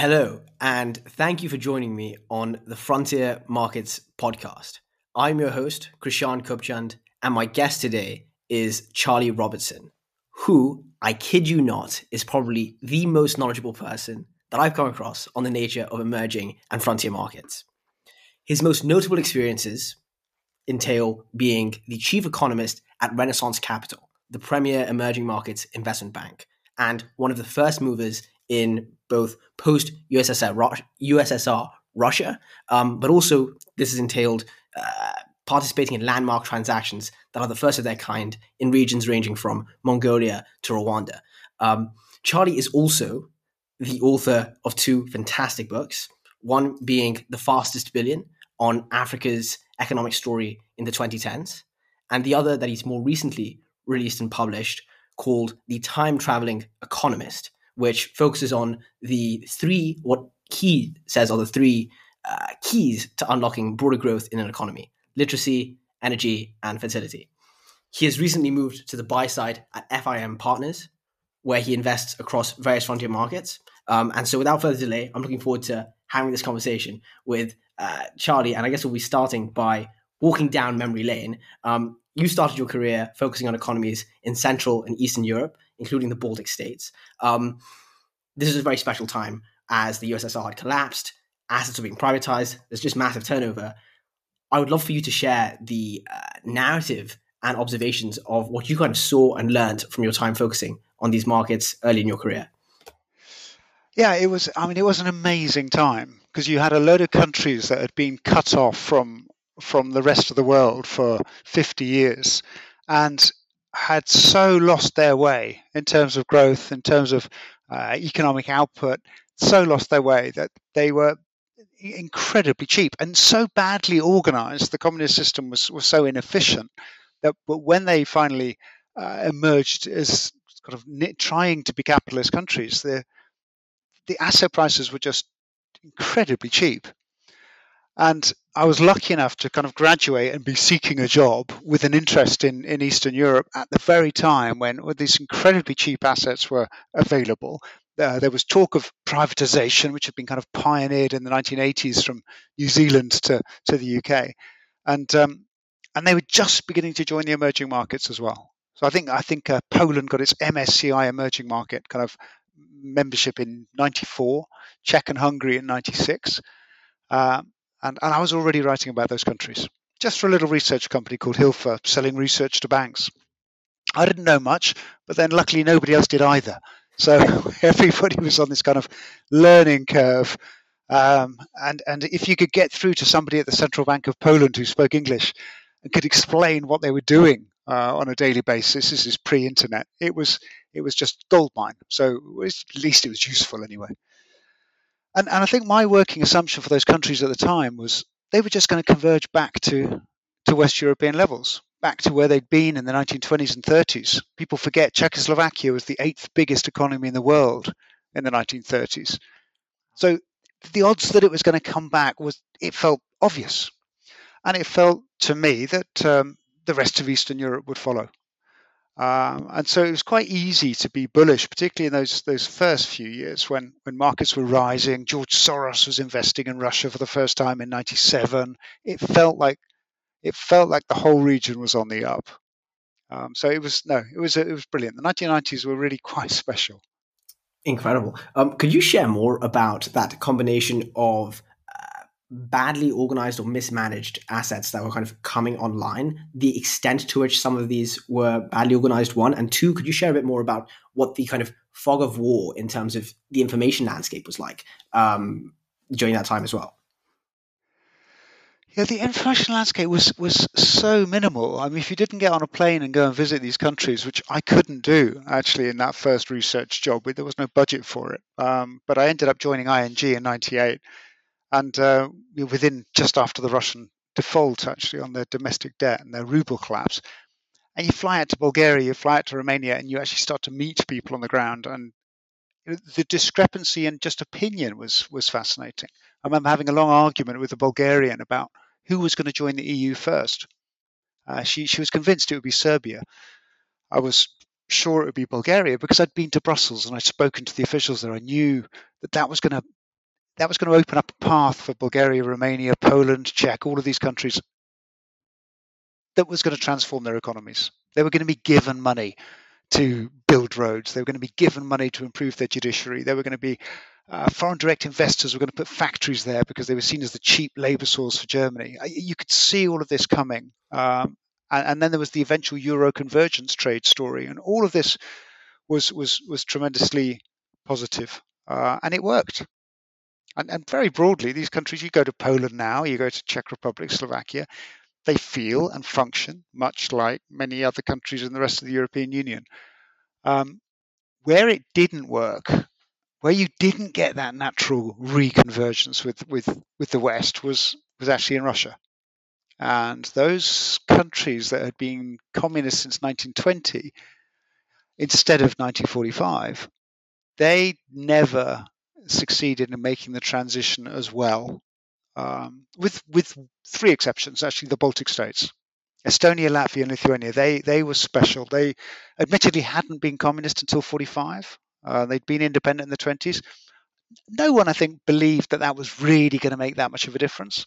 Hello, and thank you for joining me on the Frontier Markets podcast. I'm your host, Krishan Kupchand, and my guest today is Charlie Robertson, who, I kid you not, is probably the most knowledgeable person that I've come across on the nature of emerging and frontier markets. His most notable experiences entail being the chief economist at Renaissance Capital, the premier emerging markets investment bank, and one of the first movers in both post USSR, USSR Russia, um, but also this has entailed uh, participating in landmark transactions that are the first of their kind in regions ranging from Mongolia to Rwanda. Um, Charlie is also the author of two fantastic books, one being The Fastest Billion on Africa's economic story in the 2010s, and the other that he's more recently released and published called The Time Traveling Economist which focuses on the three, what he says are the three uh, keys to unlocking broader growth in an economy literacy, energy, and fertility. He has recently moved to the buy side at FIM Partners, where he invests across various frontier markets. Um, and so, without further delay, I'm looking forward to having this conversation with uh, Charlie. And I guess we'll be starting by walking down memory lane. Um, you started your career focusing on economies in Central and Eastern Europe, including the Baltic states. Um, this is a very special time as the USSR had collapsed, assets are being privatized, there's just massive turnover. I would love for you to share the uh, narrative and observations of what you kind of saw and learned from your time focusing on these markets early in your career. Yeah, it was. I mean, it was an amazing time because you had a load of countries that had been cut off from from the rest of the world for 50 years and had so lost their way in terms of growth, in terms of uh, economic output, so lost their way that they were incredibly cheap and so badly organized. The communist system was, was so inefficient that when they finally uh, emerged as kind of trying to be capitalist countries, the the asset prices were just incredibly cheap. And I was lucky enough to kind of graduate and be seeking a job with an interest in, in Eastern Europe at the very time when these incredibly cheap assets were available. Uh, there was talk of privatization, which had been kind of pioneered in the 1980s from New Zealand to, to the UK. And, um, and they were just beginning to join the emerging markets as well. So I think I think uh, Poland got its MSCI emerging market kind of membership in '94, Czech and Hungary in '96, um, and, and I was already writing about those countries, just for a little research company called Hilfer, selling research to banks. I didn't know much, but then luckily nobody else did either. So everybody was on this kind of learning curve. Um, and, and if you could get through to somebody at the Central Bank of Poland who spoke English and could explain what they were doing uh, on a daily basis, this is pre-internet, it was it was just goldmine. So at least it was useful anyway. And, and I think my working assumption for those countries at the time was they were just going to converge back to, to West European levels, back to where they'd been in the 1920s and 30s. People forget Czechoslovakia was the eighth biggest economy in the world in the 1930s. So the odds that it was going to come back was it felt obvious, and it felt to me that um, the rest of Eastern Europe would follow. Um, and so it was quite easy to be bullish, particularly in those those first few years when when markets were rising. George Soros was investing in Russia for the first time in '97. It felt like it felt like the whole region was on the up. Um, so it was no, it was it was brilliant. The 1990s were really quite special. Incredible. Um, could you share more about that combination of badly organized or mismanaged assets that were kind of coming online, the extent to which some of these were badly organized, one, and two, could you share a bit more about what the kind of fog of war in terms of the information landscape was like um, during that time as well? Yeah, the information landscape was was so minimal. I mean, if you didn't get on a plane and go and visit these countries, which I couldn't do actually in that first research job, there was no budget for it. Um, but I ended up joining ING in '98 and uh, within just after the Russian default actually on their domestic debt and their ruble collapse. And you fly out to Bulgaria, you fly out to Romania, and you actually start to meet people on the ground. And the discrepancy in just opinion was was fascinating. I remember having a long argument with a Bulgarian about who was going to join the EU first. Uh, she she was convinced it would be Serbia. I was sure it would be Bulgaria because I'd been to Brussels and I'd spoken to the officials there. I knew that that was going to that was going to open up a path for Bulgaria, Romania, Poland, Czech, all of these countries that was going to transform their economies. They were going to be given money to build roads. They were going to be given money to improve their judiciary. They were going to be uh, foreign direct investors were going to put factories there because they were seen as the cheap labor source for Germany. You could see all of this coming. Um, and, and, then there was the eventual euro convergence trade story. And all of this was, was, was tremendously positive. Uh, and it worked. And, and very broadly, these countries, you go to Poland now, you go to Czech Republic, Slovakia, they feel and function much like many other countries in the rest of the European Union. Um, where it didn't work, where you didn't get that natural reconvergence with, with, with the West, was, was actually in Russia. And those countries that had been communist since 1920, instead of 1945, they never succeeded in making the transition as well um, with with three exceptions. Actually, the Baltic states, Estonia, Latvia, and Lithuania. They they were special. They admittedly hadn't been communist until 45. Uh, they'd been independent in the 20s. No one, I think, believed that that was really going to make that much of a difference,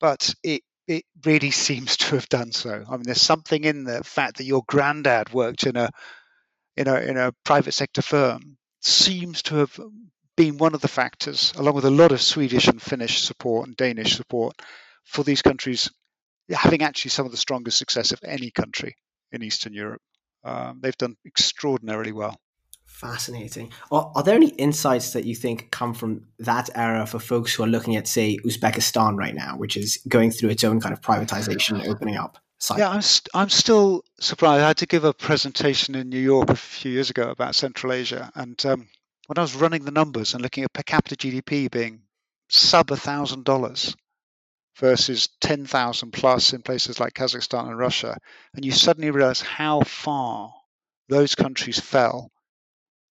but it it really seems to have done so. I mean, there's something in the fact that your granddad worked in a in a in a private sector firm seems to have been one of the factors, along with a lot of Swedish and Finnish support and Danish support, for these countries having actually some of the strongest success of any country in Eastern Europe. Um, they've done extraordinarily well. Fascinating. Are, are, there any insights that you think come from that era for folks who are looking at, say, Uzbekistan right now, which is going through its own kind of privatization, opening up? Cycle? Yeah, I'm, st- I'm still surprised. I had to give a presentation in New York a few years ago about Central Asia, and um, when I was running the numbers and looking at per capita GDP being sub a thousand dollars versus 10,000 plus in places like Kazakhstan and Russia, and you suddenly realize how far those countries fell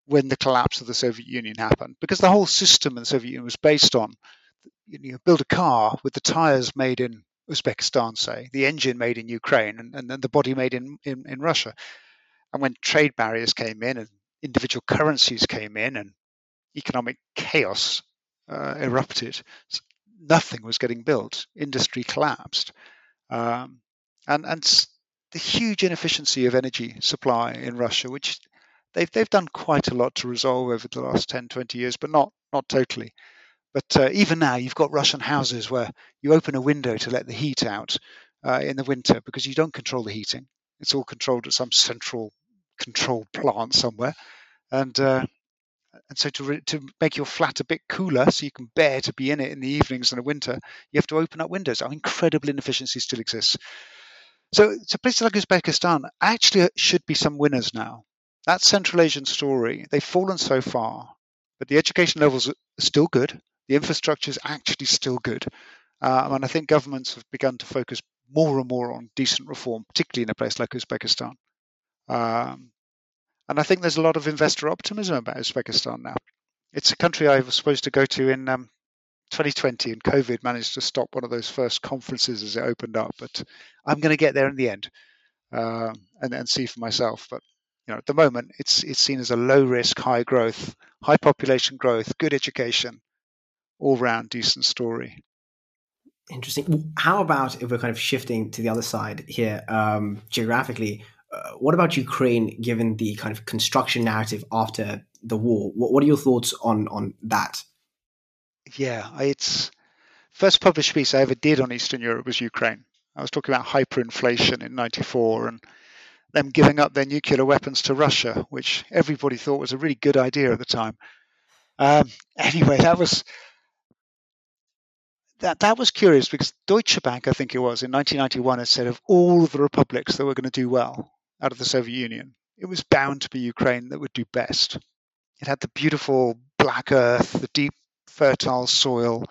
when the collapse of the Soviet Union happened. Because the whole system in the Soviet Union was based on you know, build a car with the tires made in Uzbekistan, say, the engine made in Ukraine, and, and then the body made in, in, in Russia. And when trade barriers came in and individual currencies came in and economic chaos uh, erupted. Nothing was getting built. Industry collapsed. Um, and, and the huge inefficiency of energy supply in Russia, which they've, they've done quite a lot to resolve over the last 10, 20 years, but not, not totally. But uh, even now, you've got Russian houses where you open a window to let the heat out uh, in the winter because you don't control the heating. It's all controlled at some central control plant somewhere, and uh, and so to re- to make your flat a bit cooler, so you can bear to be in it in the evenings in the winter, you have to open up windows. Our incredible inefficiency still exists. So, so places like Uzbekistan actually should be some winners now. That Central Asian story, they've fallen so far, but the education levels are still good. The infrastructure is actually still good. Uh, and I think governments have begun to focus more and more on decent reform, particularly in a place like Uzbekistan. Um, and I think there's a lot of investor optimism about Uzbekistan now. It's a country I was supposed to go to in um, 2020, and COVID managed to stop one of those first conferences as it opened up. But I'm going to get there in the end um, and, and see for myself. But you know, at the moment, it's it's seen as a low risk, high growth, high population growth, good education, all round decent story. Interesting. How about if we're kind of shifting to the other side here um, geographically? Uh, what about Ukraine, given the kind of construction narrative after the war? What, what are your thoughts on on that? Yeah, it's first published piece I ever did on Eastern Europe was Ukraine. I was talking about hyperinflation in '94 and them giving up their nuclear weapons to Russia, which everybody thought was a really good idea at the time. Um, anyway, that was that that was curious because Deutsche Bank, I think it was in 1991, had said of all the republics that were going to do well, out of the Soviet Union, it was bound to be Ukraine that would do best. It had the beautiful black earth, the deep, fertile soil,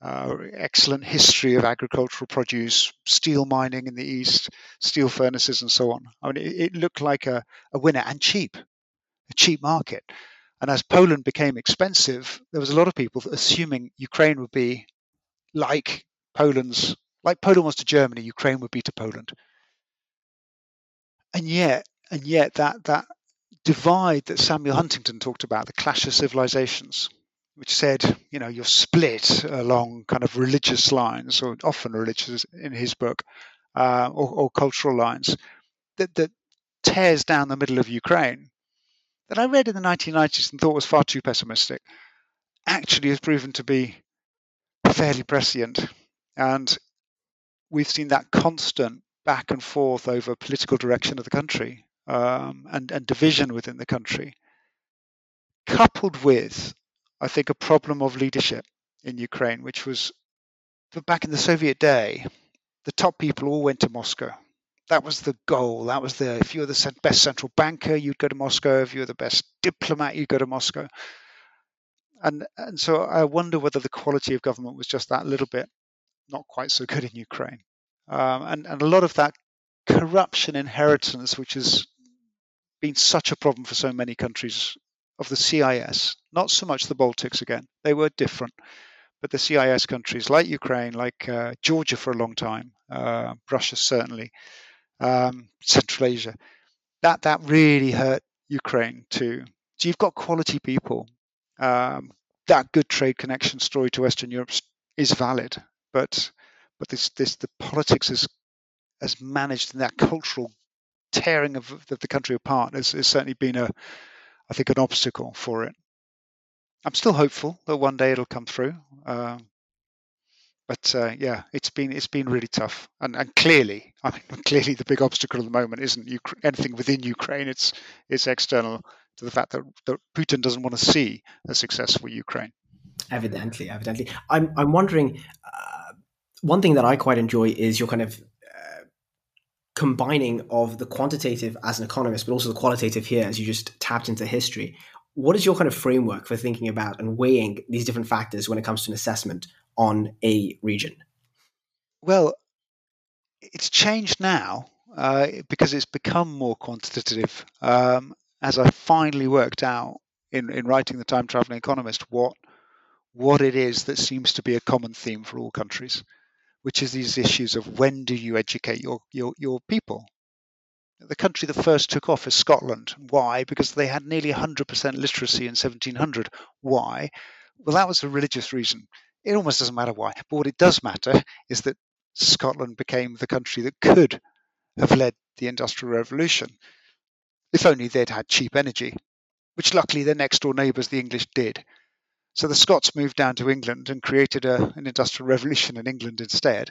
uh, excellent history of agricultural produce, steel mining in the east, steel furnaces, and so on. I mean, it, it looked like a, a winner and cheap, a cheap market. And as Poland became expensive, there was a lot of people assuming Ukraine would be like Poland's, like Poland was to Germany, Ukraine would be to Poland and yet, and yet that that divide that Samuel Huntington talked about, the clash of civilizations, which said, you know, you're split along kind of religious lines, or often religious in his book, uh, or, or, cultural lines, that, that tears down the middle of Ukraine, that I read in the 1990s and thought was far too pessimistic, actually has proven to be fairly prescient. And we've seen that constant back and forth over political direction of the country um, and, and division within the country, coupled with I think, a problem of leadership in Ukraine, which was back in the Soviet day, the top people all went to Moscow. That was the goal. That was the if you were the best central banker, you'd go to Moscow. If you were the best diplomat, you'd go to Moscow. And and so I wonder whether the quality of government was just that little bit not quite so good in Ukraine. Um, and and a lot of that corruption inheritance, which has been such a problem for so many countries of the CIS, not so much the Baltics again. They were different, but the CIS countries like Ukraine, like uh, Georgia for a long time, uh, Russia certainly, um, Central Asia, that that really hurt Ukraine too. So you've got quality people. Um, that good trade connection story to Western Europe is valid, but but this this the politics is has managed in that cultural tearing of, of the country apart has, has certainly been a I think, an obstacle for it. I'm still hopeful that one day it'll come through. Uh, but uh, yeah, it's been it's been really tough, and and clearly, I mean, clearly the big obstacle at the moment isn't Ukra- anything within Ukraine. It's it's external to the fact that, that Putin doesn't want to see a successful Ukraine. Evidently, evidently, I'm I'm wondering. Uh, one thing that I quite enjoy is your kind of combining of the quantitative as an economist, but also the qualitative here as you just tapped into history. What is your kind of framework for thinking about and weighing these different factors when it comes to an assessment on a region? Well, it's changed now uh, because it's become more quantitative. Um, as I finally worked out in, in writing the Time Traveling Economist what what it is that seems to be a common theme for all countries which is these issues of when do you educate your, your, your people? The country that first took off is Scotland. Why? Because they had nearly 100% literacy in 1700. Why? Well, that was a religious reason. It almost doesn't matter why. But what it does matter is that Scotland became the country that could have led the Industrial Revolution if only they'd had cheap energy, which luckily their next door neighbours, the English, did. So the Scots moved down to England and created a, an industrial revolution in England instead.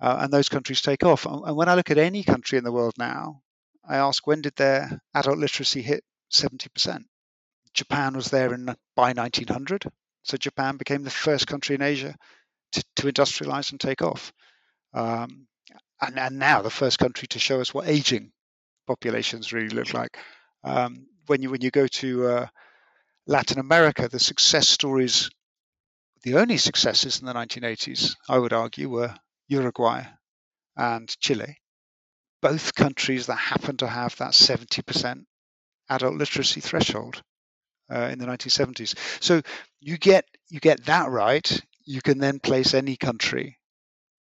Uh, and those countries take off. And when I look at any country in the world now, I ask when did their adult literacy hit 70%? Japan was there in, by 1900. So Japan became the first country in Asia to, to industrialize and take off. Um, and, and, now the first country to show us what aging populations really look like. Um, when you when you go to uh, Latin America, the success stories, the only successes in the 1980s, I would argue, were Uruguay and Chile, both countries that happen to have that 70% adult literacy threshold uh, in the 1970s. So you get you get that right, you can then place any country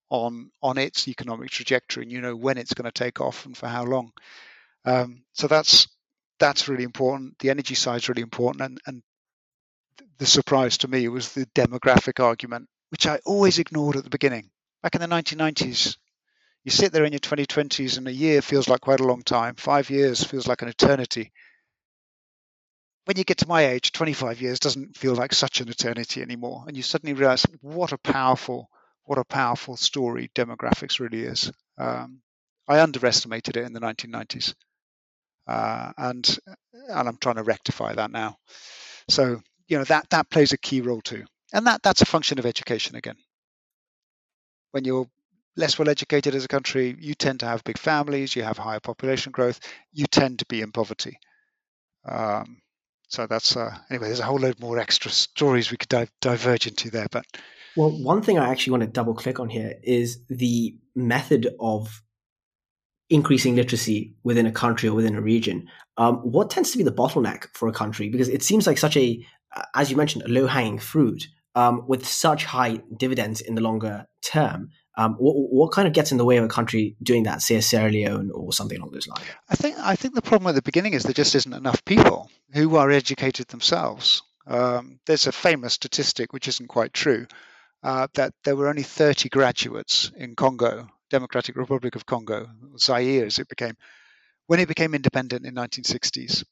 on on its economic trajectory, and you know when it's going to take off and for how long. Um, so that's that's really important. The energy side is really important, and, and the surprise to me was the demographic argument, which I always ignored at the beginning. Back in the 1990s, you sit there in your 2020s, and a year feels like quite a long time. Five years feels like an eternity. When you get to my age, 25 years doesn't feel like such an eternity anymore, and you suddenly realize what a powerful, what a powerful story demographics really is. Um, I underestimated it in the 1990s uh, and and I'm trying to rectify that now. So you know that that plays a key role too, and that that's a function of education again. When you're less well educated as a country, you tend to have big families, you have higher population growth, you tend to be in poverty. Um, so that's uh, anyway. There's a whole load more extra stories we could dive, diverge into there, but well, one thing I actually want to double click on here is the method of increasing literacy within a country or within a region, um, what tends to be the bottleneck for a country? Because it seems like such a, uh, as you mentioned, a low hanging fruit um, with such high dividends in the longer term. Um, what, what, kind of gets in the way of a country doing that, say Sierra Leone or something along those lines? I think I think the problem at the beginning is there just isn't enough people who are educated themselves. Um, there's a famous statistic, which isn't quite true, uh, that there were only 30 graduates in Congo, Democratic Republic of Congo, Zaire as it became, when it became independent in 1960s.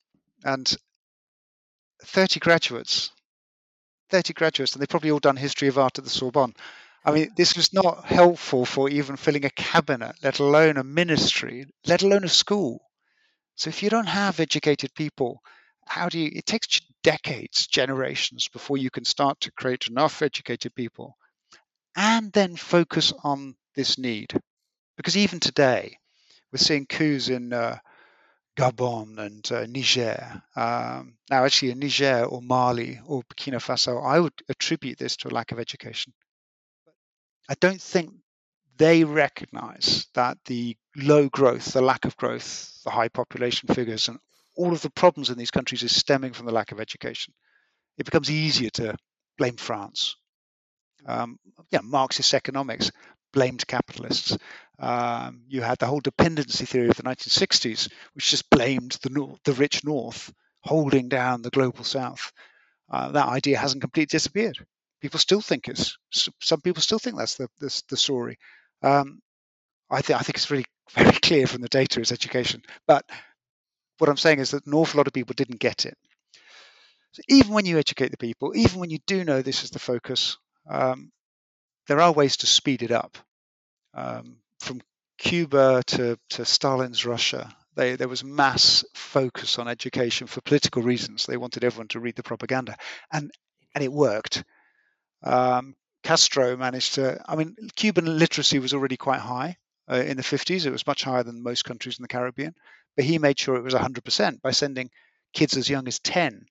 And 30 graduates, 30 graduates, and they've probably all done history of art at the Sorbonne. I mean, this was not helpful for even filling a cabinet, let alone a ministry, let alone a school. So if you don't have educated people, how do you? It takes decades, generations before you can start to create enough educated people, and then focus on this need. Because even today, we're seeing coups in uh, Gabon and uh, Niger. Um, now, actually, in Niger or Mali or Burkina Faso, I would attribute this to a lack of education. I don't think they recognize that the low growth, the lack of growth, the high population figures, and all of the problems in these countries is stemming from the lack of education. It becomes easier to blame France. Um, yeah, Marxist economics blamed capitalists. Um, you had the whole dependency theory of the 1960s, which just blamed the, the rich North holding down the global South. Uh, that idea hasn't completely disappeared people still think it's some people still think that's the the, the story. Um, I think I think it's really very clear from the data is education. But what I'm saying is that an awful lot of people didn't get it. So even when you educate the people, even when you do know this is the focus, um, there are ways to speed it up. Um, from Cuba to, to Stalin's Russia, they, there was mass focus on education for political reasons. They wanted everyone to read the propaganda, and and it worked. Um, Castro managed to, I mean, Cuban literacy was already quite high uh, in the 50s. It was much higher than most countries in the Caribbean. But he made sure it was 100% by sending kids as young as 10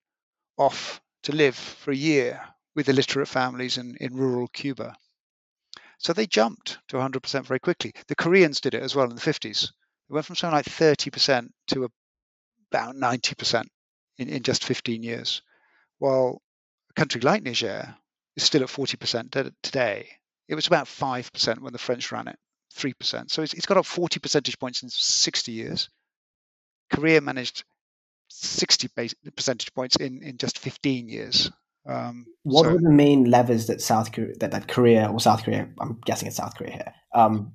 off to live for a year with illiterate families in, in rural Cuba. So they jumped to 100% very quickly. The Koreans did it as well in the 50s. It went from something like 30% to about 90% in, in just 15 years. While a country like Niger, is still at 40% today. It was about 5% when the French ran it, 3%. So it's, it's got up 40 percentage points in 60 years. Korea managed 60 percentage points in, in just 15 years. Um, what so, were the main levers that South Korea, that, that Korea or South Korea, I'm guessing it's South Korea here, um,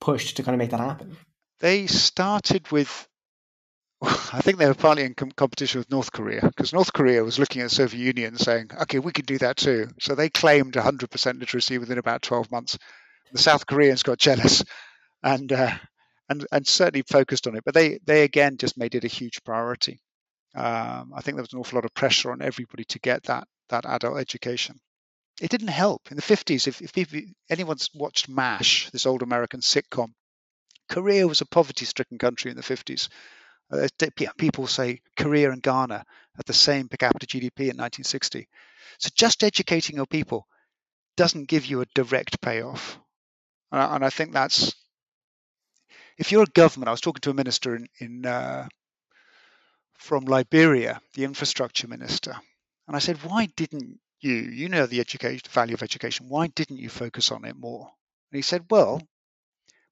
pushed to kind of make that happen? They started with I think they were partly in com- competition with North Korea because North Korea was looking at the Soviet Union and saying, okay, we can do that too. So they claimed 100% literacy within about 12 months. The South Koreans got jealous and, uh, and, and certainly focused on it. But they, they again just made it a huge priority. Um, I think there was an awful lot of pressure on everybody to get that, that adult education. It didn't help. In the 50s, if, if anyone's watched MASH, this old American sitcom, Korea was a poverty stricken country in the 50s uh, people say Korea and Ghana had the same per capita GDP in 1960. So just educating your people doesn't give you a direct payoff. And I think that's, if you're a government, I was talking to a minister in, in uh, from Liberia, the infrastructure minister, and I said, why didn't you, you know the education, value of education, why didn't you focus on it more? And he said, well,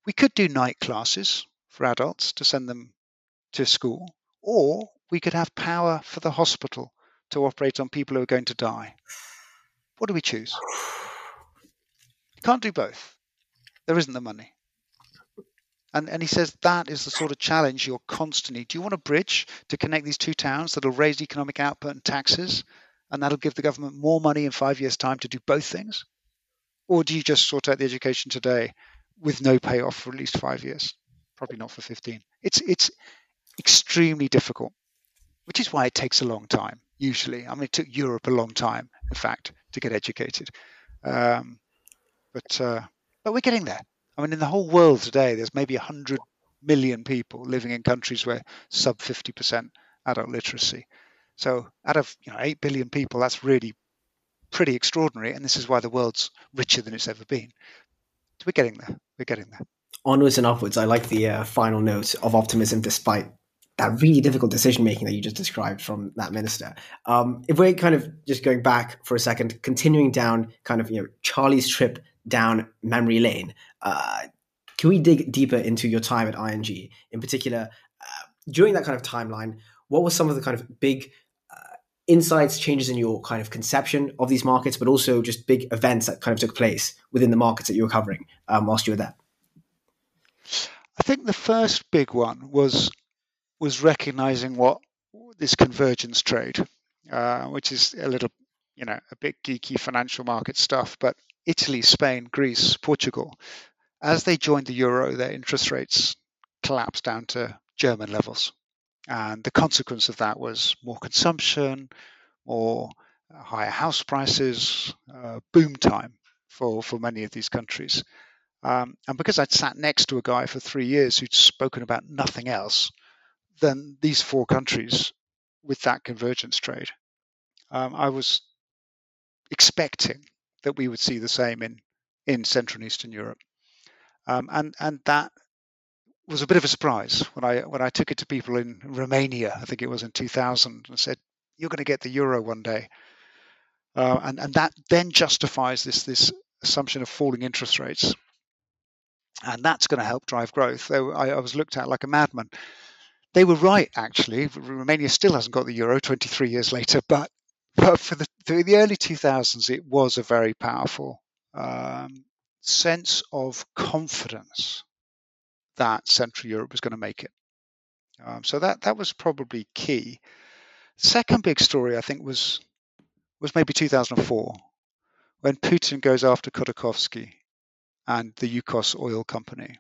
we could do night classes for adults to send them to school, or we could have power for the hospital to operate on people who are going to die. What do we choose? You can't do both. There isn't the money. And, and he says that is the sort of challenge you're constantly. Do you want a bridge to connect these two towns that'll raise economic output and taxes, and that'll give the government more money in five years' time to do both things? Or do you just sort out the education today with no payoff for at least five years? Probably not for 15. It's, it's, extremely difficult, which is why it takes a long time, usually. I mean, it took Europe a long time, in fact, to get educated. Um, but, uh, but we're getting there. I mean, in the whole world today, there's maybe 100 million people living in countries where sub 50% adult literacy. So out of you know 8 billion people, that's really pretty extraordinary. And this is why the world's richer than it's ever been. We're getting there. We're getting there. Onwards and upwards. I like the uh, final note of optimism despite that really difficult decision making that you just described from that minister. Um, if we're kind of just going back for a second, continuing down kind of you know Charlie's trip down memory lane, uh, can we dig deeper into your time at ING? In particular, uh, during that kind of timeline, what were some of the kind of big uh, insights, changes in your kind of conception of these markets, but also just big events that kind of took place within the markets that you were covering um, whilst you were there? I think the first big one was was recognizing what this convergence trade, uh, which is a little, you know, a bit geeky financial market stuff, but Italy, Spain, Greece, Portugal, as they joined the euro, their interest rates collapsed down to German levels. And the consequence of that was more consumption, more uh, higher house prices, uh, boom time for, for many of these countries. Um, and because I'd sat next to a guy for three years who'd spoken about nothing else than these four countries with that convergence trade, um, I was expecting that we would see the same in, in Central and Eastern Europe. Um, and, and that was a bit of a surprise when I when I took it to people in Romania. I think it was in 2000, and said, "You're going to get the euro one day," uh, and and that then justifies this this assumption of falling interest rates, and that's going to help drive growth. I, I was looked at like a madman. They were right, actually. Romania still hasn't got the euro 23 years later, but but for the, for the early 2000s, it was a very powerful um, sense of confidence that Central Europe was going to make it. Um, so that that was probably key. Second big story, I think, was was maybe 2004 when Putin goes after Khodorkovsky and the Yukos oil company.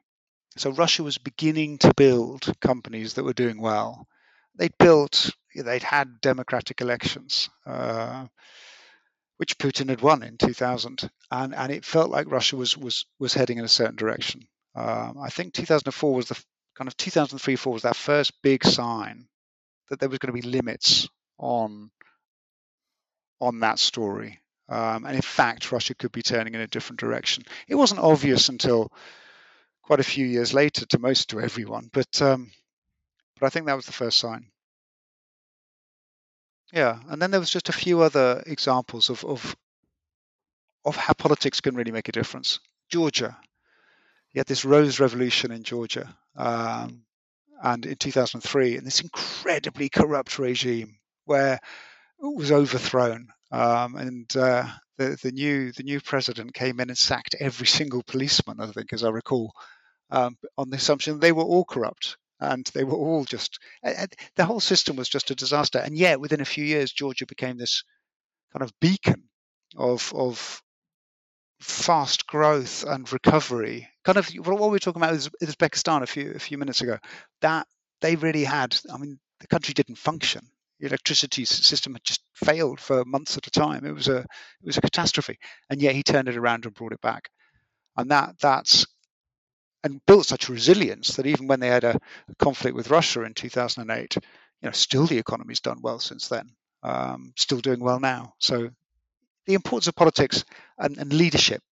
So Russia was beginning to build companies that were doing well. They'd built, they'd had democratic elections, uh, which Putin had won in 2000, and, and it felt like Russia was was was heading in a certain direction. Um, I think 2004 was the kind of 2003 4 was that first big sign that there was going to be limits on on that story. Um, and in fact, Russia could be turning in a different direction. It wasn't obvious until quite a few years later to most to everyone, but um, but I think that was the first sign. Yeah, and then there was just a few other examples of of of how politics can really make a difference. Georgia, you had this Rose Revolution in Georgia, um, and in 2003, and this incredibly corrupt regime where it was overthrown, um, and uh, the the new the new president came in and sacked every single policeman, I think, as I recall, um, on the assumption they were all corrupt and they were all just the whole system was just a disaster. And yet, within a few years, Georgia became this kind of beacon of of fast growth and recovery. Kind of what we were talking about is Uzbekistan a few a few minutes ago. That they really had. I mean, the country didn't function. The electricity system had just failed for months at a time. It was a it was a catastrophe, and yet he turned it around and brought it back. And that that's and built such resilience that even when they had a, conflict with Russia in 2008, you know, still the economy's done well since then. Um, still doing well now. So the importance of politics and, and, leadership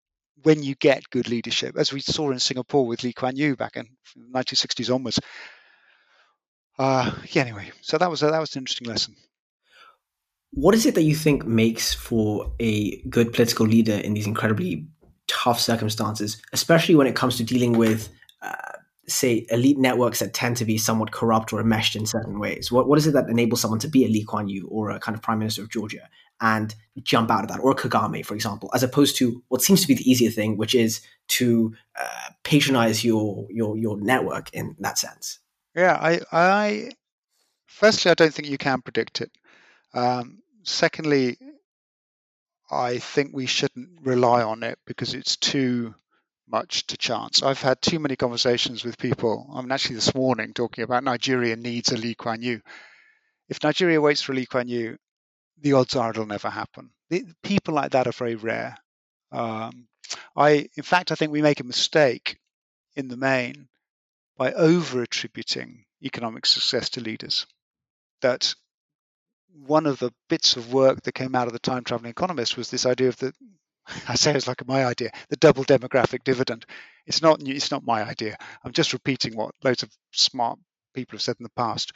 when you get good leadership, as we saw in Singapore with Lee Kuan Yew back in the 1960s onwards. Uh, yeah, anyway, so that was a, that was an interesting lesson. What is it that you think makes for a good political leader in these incredibly tough circumstances, especially when it comes to dealing with, uh, say, elite networks that tend to be somewhat corrupt or enmeshed in certain ways? What, what is it that enables someone to be a Lee Kuan Yew or a kind of prime minister of Georgia and jump out of that, or Kagame, for example, as opposed to what seems to be the easier thing, which is to uh, patronize your your your network in that sense. Yeah, I, I firstly, I don't think you can predict it. Um, secondly, I think we shouldn't rely on it because it's too much to chance. I've had too many conversations with people. I mean, actually, this morning talking about Nigeria needs a Lee Kuan Yew. If Nigeria waits for Lee Kuan Yew, the odds are it'll never happen. People like that are very rare. Um, I, in fact, I think we make a mistake in the main by over attributing economic success to leaders. That one of the bits of work that came out of the time traveling economist was this idea of the I say it's like my idea, the double demographic dividend. It's not it's not my idea. I'm just repeating what loads of smart people have said in the past.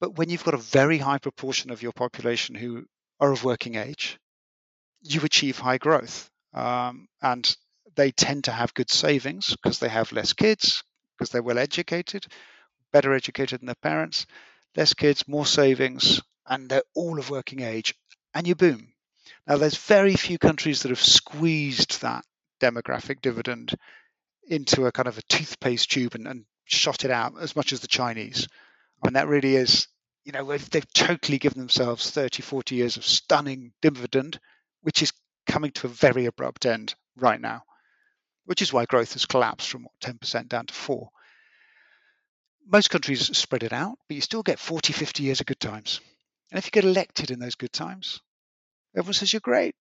But when you've got a very high proportion of your population who are of working age, you achieve high growth. Um, and they tend to have good savings because they have less kids, because they're well educated, better educated than their parents, less kids, more savings, and they're all of working age, and you boom. Now, there's very few countries that have squeezed that demographic dividend into a kind of a toothpaste tube and, and shot it out as much as the Chinese. I mean, that really is, you know, they've totally given themselves 30, 40 years of stunning dividend, which is coming to a very abrupt end right now, which is why growth has collapsed from what, 10% down to 4 most countries spread it out, but you still get 40, 50 years of good times. And if you get elected in those good times, everyone says you're great.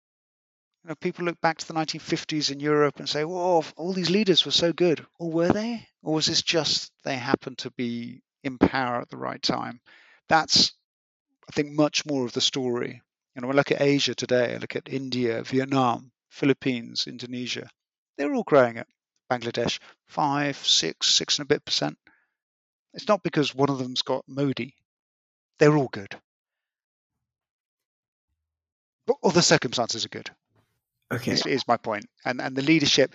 You know, people look back to the 1950s in Europe and say, "Whoa, all these leaders were so good." Or were they? Or was this just they happened to be in power at the right time? That's, I think, much more of the story. You know, when I look at Asia today, I look at India, Vietnam, Philippines, Indonesia. They're all growing at Bangladesh five, six, six and a bit percent. It's not because one of them's got Modi. They're all good. But all the circumstances are good. Okay. Is, is my point. And and the leadership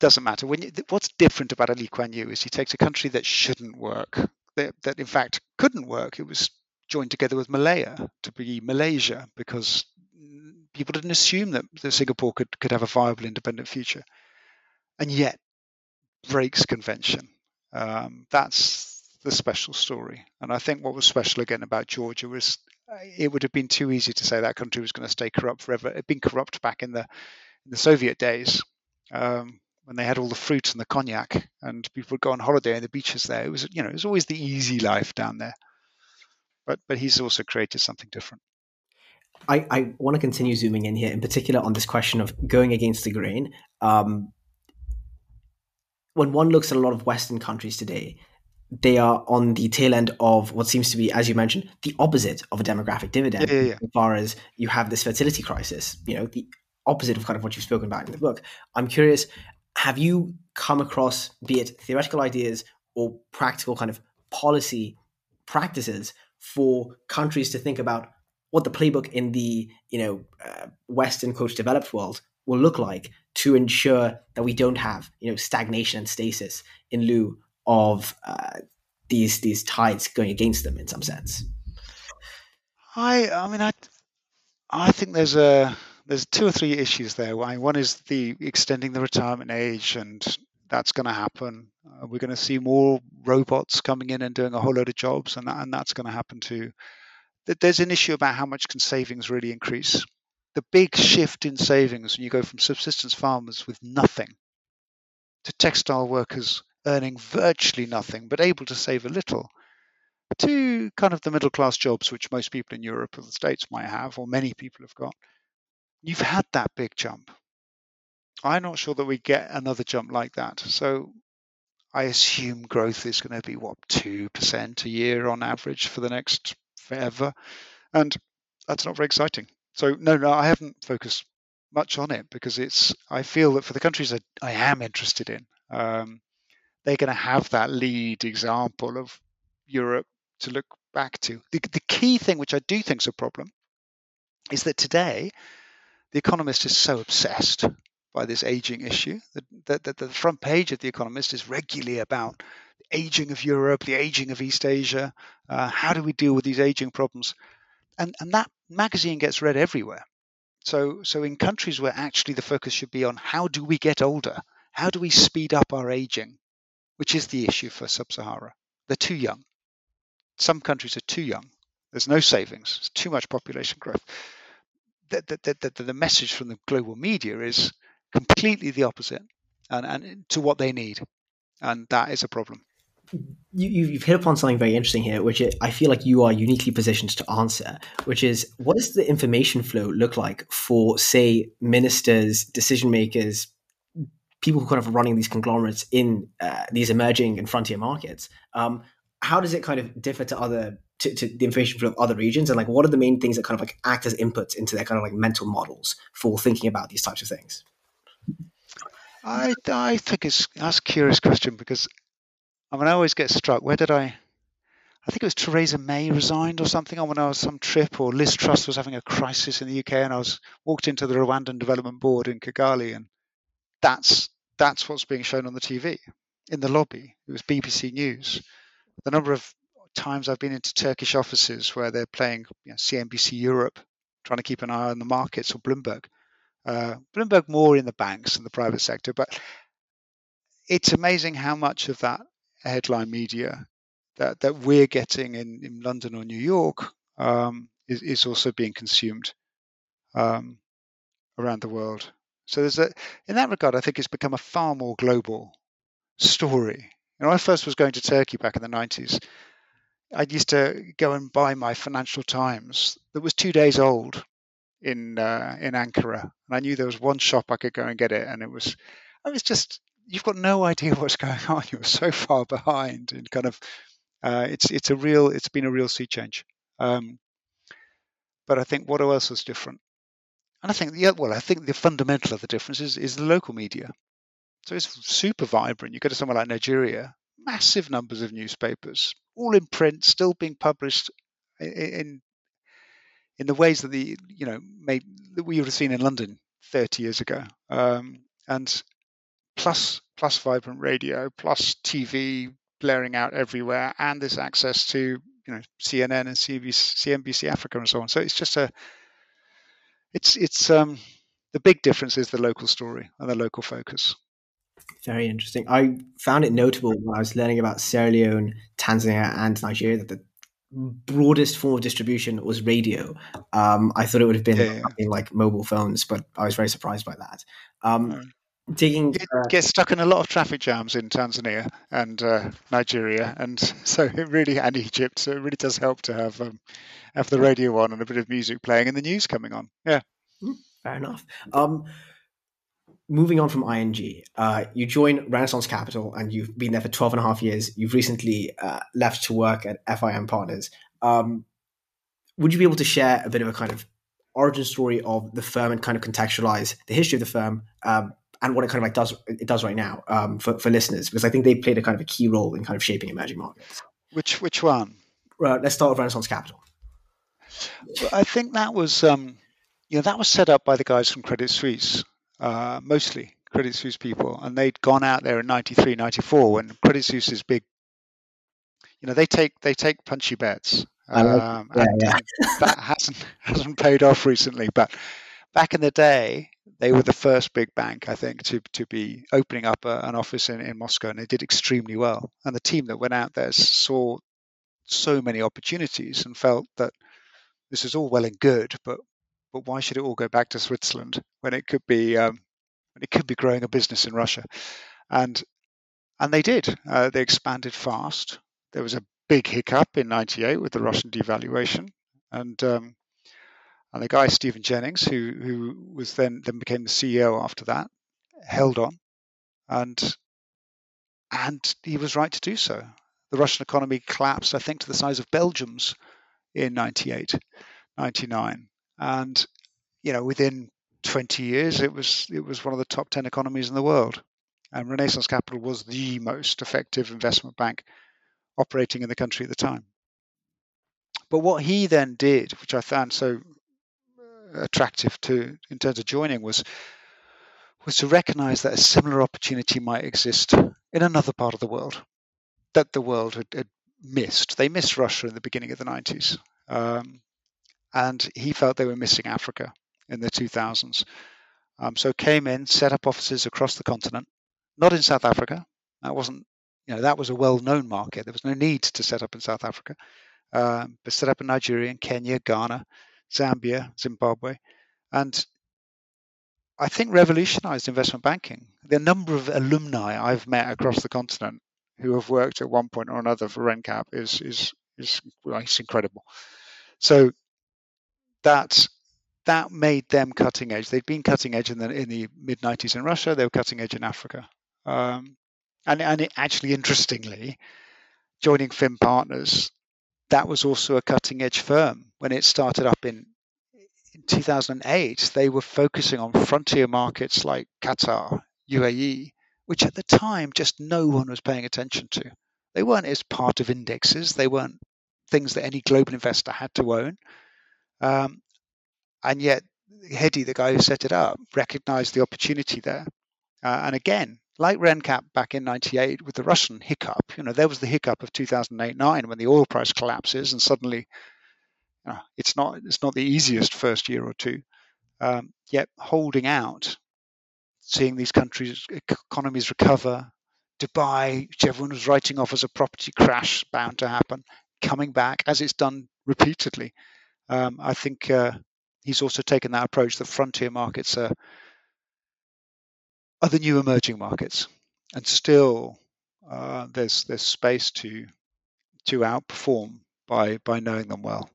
doesn't matter. When you, what's different about a Lee Kuan Yew is he takes a country that shouldn't work, that, that in fact couldn't work. It was joined together with Malaya to be Malaysia because people didn't assume that, that Singapore could, could have a viable independent future. And yet breaks convention. Um, that's the special story. And I think what was special again about Georgia was it would have been too easy to say that country was going to stay corrupt forever. It'd been corrupt back in the in the Soviet days um, when they had all the fruit and the cognac, and people would go on holiday and the beaches there. It was you know it was always the easy life down there. But but he's also created something different. I, I want to continue zooming in here, in particular on this question of going against the grain. Um, when one looks at a lot of Western countries today, they are on the tail end of what seems to be, as you mentioned, the opposite of a demographic dividend. Yeah, yeah, yeah. As far as you have this fertility crisis, you know, the opposite of kind of what you've spoken about in the book. I'm curious, have you come across, be it theoretical ideas or practical kind of policy practices for countries to think about what the playbook in the you know uh, Western quote developed world will look like to ensure that we don't have you know stagnation and stasis in lieu of uh, these these tides going against them in some sense. I I mean I I think there's a there's two or three issues there. One is the extending the retirement age, and that's going to happen. Uh, we're going to see more robots coming in and doing a whole load of jobs, and that, and that's going to happen too. There's an issue about how much can savings really increase. The big shift in savings when you go from subsistence farmers with nothing to textile workers earning virtually nothing but able to save a little to kind of the middle class jobs which most people in Europe or the States might have, or many people have got. You've had that big jump. I'm not sure that we get another jump like that. So I assume growth is going to be what two percent a year on average for the next forever, and that's not very exciting. So no, no, I haven't focused much on it because it's. I feel that for the countries that I am interested in, um, they're going to have that lead example of Europe to look back to. The, the key thing, which I do think is a problem, is that today the Economist is so obsessed by this aging issue that, that, the front page of the Economist is regularly about the aging of Europe, the aging of East Asia. Uh, how do we deal with these aging problems? And and that magazine gets read everywhere. So so in countries where actually the focus should be on how do we get older, how do we speed up our aging, which is the issue for sub Sahara. They're too young. Some countries are too young. There's no savings, there's too much population growth. The, the, the, the message from the global media is completely the opposite and, and to what they need. And that is a problem. You, you've hit upon something very interesting here, which I feel like you are uniquely positioned to answer, which is what does the information flow look like for, say, ministers, decision makers, people who kind of running these conglomerates in uh, these emerging and frontier markets. Um, how does it kind of differ to other to, to, the information flow of other regions, and like what are the main things that kind of like act as inputs into their kind of like mental models for thinking about these types of things? I I think it's that's a curious question because I mean I always get struck. Where did I? I think it was Theresa May resigned or something when I was some trip, or Liz Truss was having a crisis in the UK, and I was walked into the Rwandan Development Board in Kigali, and that's that's what's being shown on the TV in the lobby. It was BBC News. The number of times I've been into Turkish offices where they're playing you know, CNBC Europe, trying to keep an eye on the markets, or Bloomberg. Uh, Bloomberg more in the banks and the private sector, but it's amazing how much of that headline media that, that we're getting in, in London or New York um, is, is also being consumed um, around the world. So there's a, in that regard, I think it's become a far more global story. You When I first was going to Turkey back in the 90s, I used to go and buy my Financial Times that was two days old in uh, in Ankara, and I knew there was one shop I could go and get it, and it was, I was just, you've got no idea what's going on. You're so far behind, and kind of, uh, it's it's a real, it's been a real sea change. Um, but I think what else was different? And I think the well, I think the fundamental of the difference is, is the local media. So it's super vibrant. You go to somewhere like Nigeria, massive numbers of newspapers, all in print, still being published in in the ways that the you know made that we would have seen in London 30 years ago, um, and plus plus vibrant radio, plus TV blaring out everywhere, and this access to you know CNN and CNBC, CNBC Africa and so on. So it's just a it's it's um, the big difference is the local story and the local focus. Very interesting. I found it notable when I was learning about Sierra Leone, Tanzania, and Nigeria that the broadest form of distribution was radio. Um, I thought it would have been yeah, yeah. like mobile phones, but I was very surprised by that. Um, digging it uh, gets stuck in a lot of traffic jams in Tanzania and uh, Nigeria, and so it really and Egypt. So it really does help to have um, have the radio on and a bit of music playing and the news coming on. Yeah, hmm, fair enough. Um, moving on from ING, uh, you joined Renaissance Capital and you've been there for 12 and a half years. You've recently uh, left to work at FIM Partners. Um, would you be able to share a bit of a kind of origin story of the firm and kind of contextualize the history of the firm um, and what it kind of like does it does right now um, for, for listeners? Because I think they played a kind of a key role in kind of shaping emerging markets. Which which one? Uh, let's start with Renaissance Capital. I think that was um, you know that was set up by the guys from Credit Suisse uh, mostly Credit Suisse people, and they'd gone out there in '93, '94 when Credit Suisse is big. You know, they take they take punchy bets. Um, yeah, yeah. that hasn't hasn't paid off recently, but back in the day, they were the first big bank, I think, to to be opening up a, an office in, in Moscow, and they did extremely well. And the team that went out there saw so many opportunities and felt that this is all well and good, but but why should it all go back to Switzerland when it could be um, when it could be growing a business in Russia? And and they did. Uh, they expanded fast. There was a big hiccup in '98 with the Russian devaluation, and um, and the guy Stephen Jennings, who who was then then became the CEO after that, held on, and and he was right to do so. The Russian economy collapsed, I think, to the size of Belgium's in 98, 99 and you know within 20 years it was it was one of the top 10 economies in the world. And renaissance capital was the most effective investment bank operating in the country at the time. But what he then did which i found so attractive to in terms of joining was was to recognize that a similar opportunity might exist in another part of the world that the world had, had missed they missed russia in the beginning of the 90s um, and he felt they were missing Africa in the 2000s. Um, so came in, set up offices across the continent, not in South Africa. That wasn't, you know, that was a well-known market. There was no need to set up in South Africa, um, but set up in Nigeria, Kenya, Ghana, Zambia, Zimbabwe, and I think revolutionized investment banking. The number of alumni I've met across the continent who have worked at one point or another for RenCap is is is it's incredible. So that that made them cutting edge. They'd been cutting edge in the in the mid '90s in Russia. They were cutting edge in Africa, um, and and it, actually, interestingly, joining FIM Partners, that was also a cutting edge firm when it started up in. In 2008, they were focusing on frontier markets like Qatar, UAE, which at the time just no one was paying attention to. They weren't as part of indexes. They weren't things that any global investor had to own. Um, and yet, Hedi, the guy who set it up, recognized the opportunity there. Uh, and again, like RenCap back in 98 with the Russian hiccup, you know, there was the hiccup of 2008-9 when the oil price collapses and suddenly you know, it's not it's not the easiest first year or two. Um, yet holding out, seeing these countries economies recover, Dubai, which everyone was writing off as a property crash bound to happen, coming back as it's done repeatedly. Um, I think uh, he's also taken that approach that frontier markets are are the new emerging markets, and still uh, there's there's space to to outperform by by knowing them well.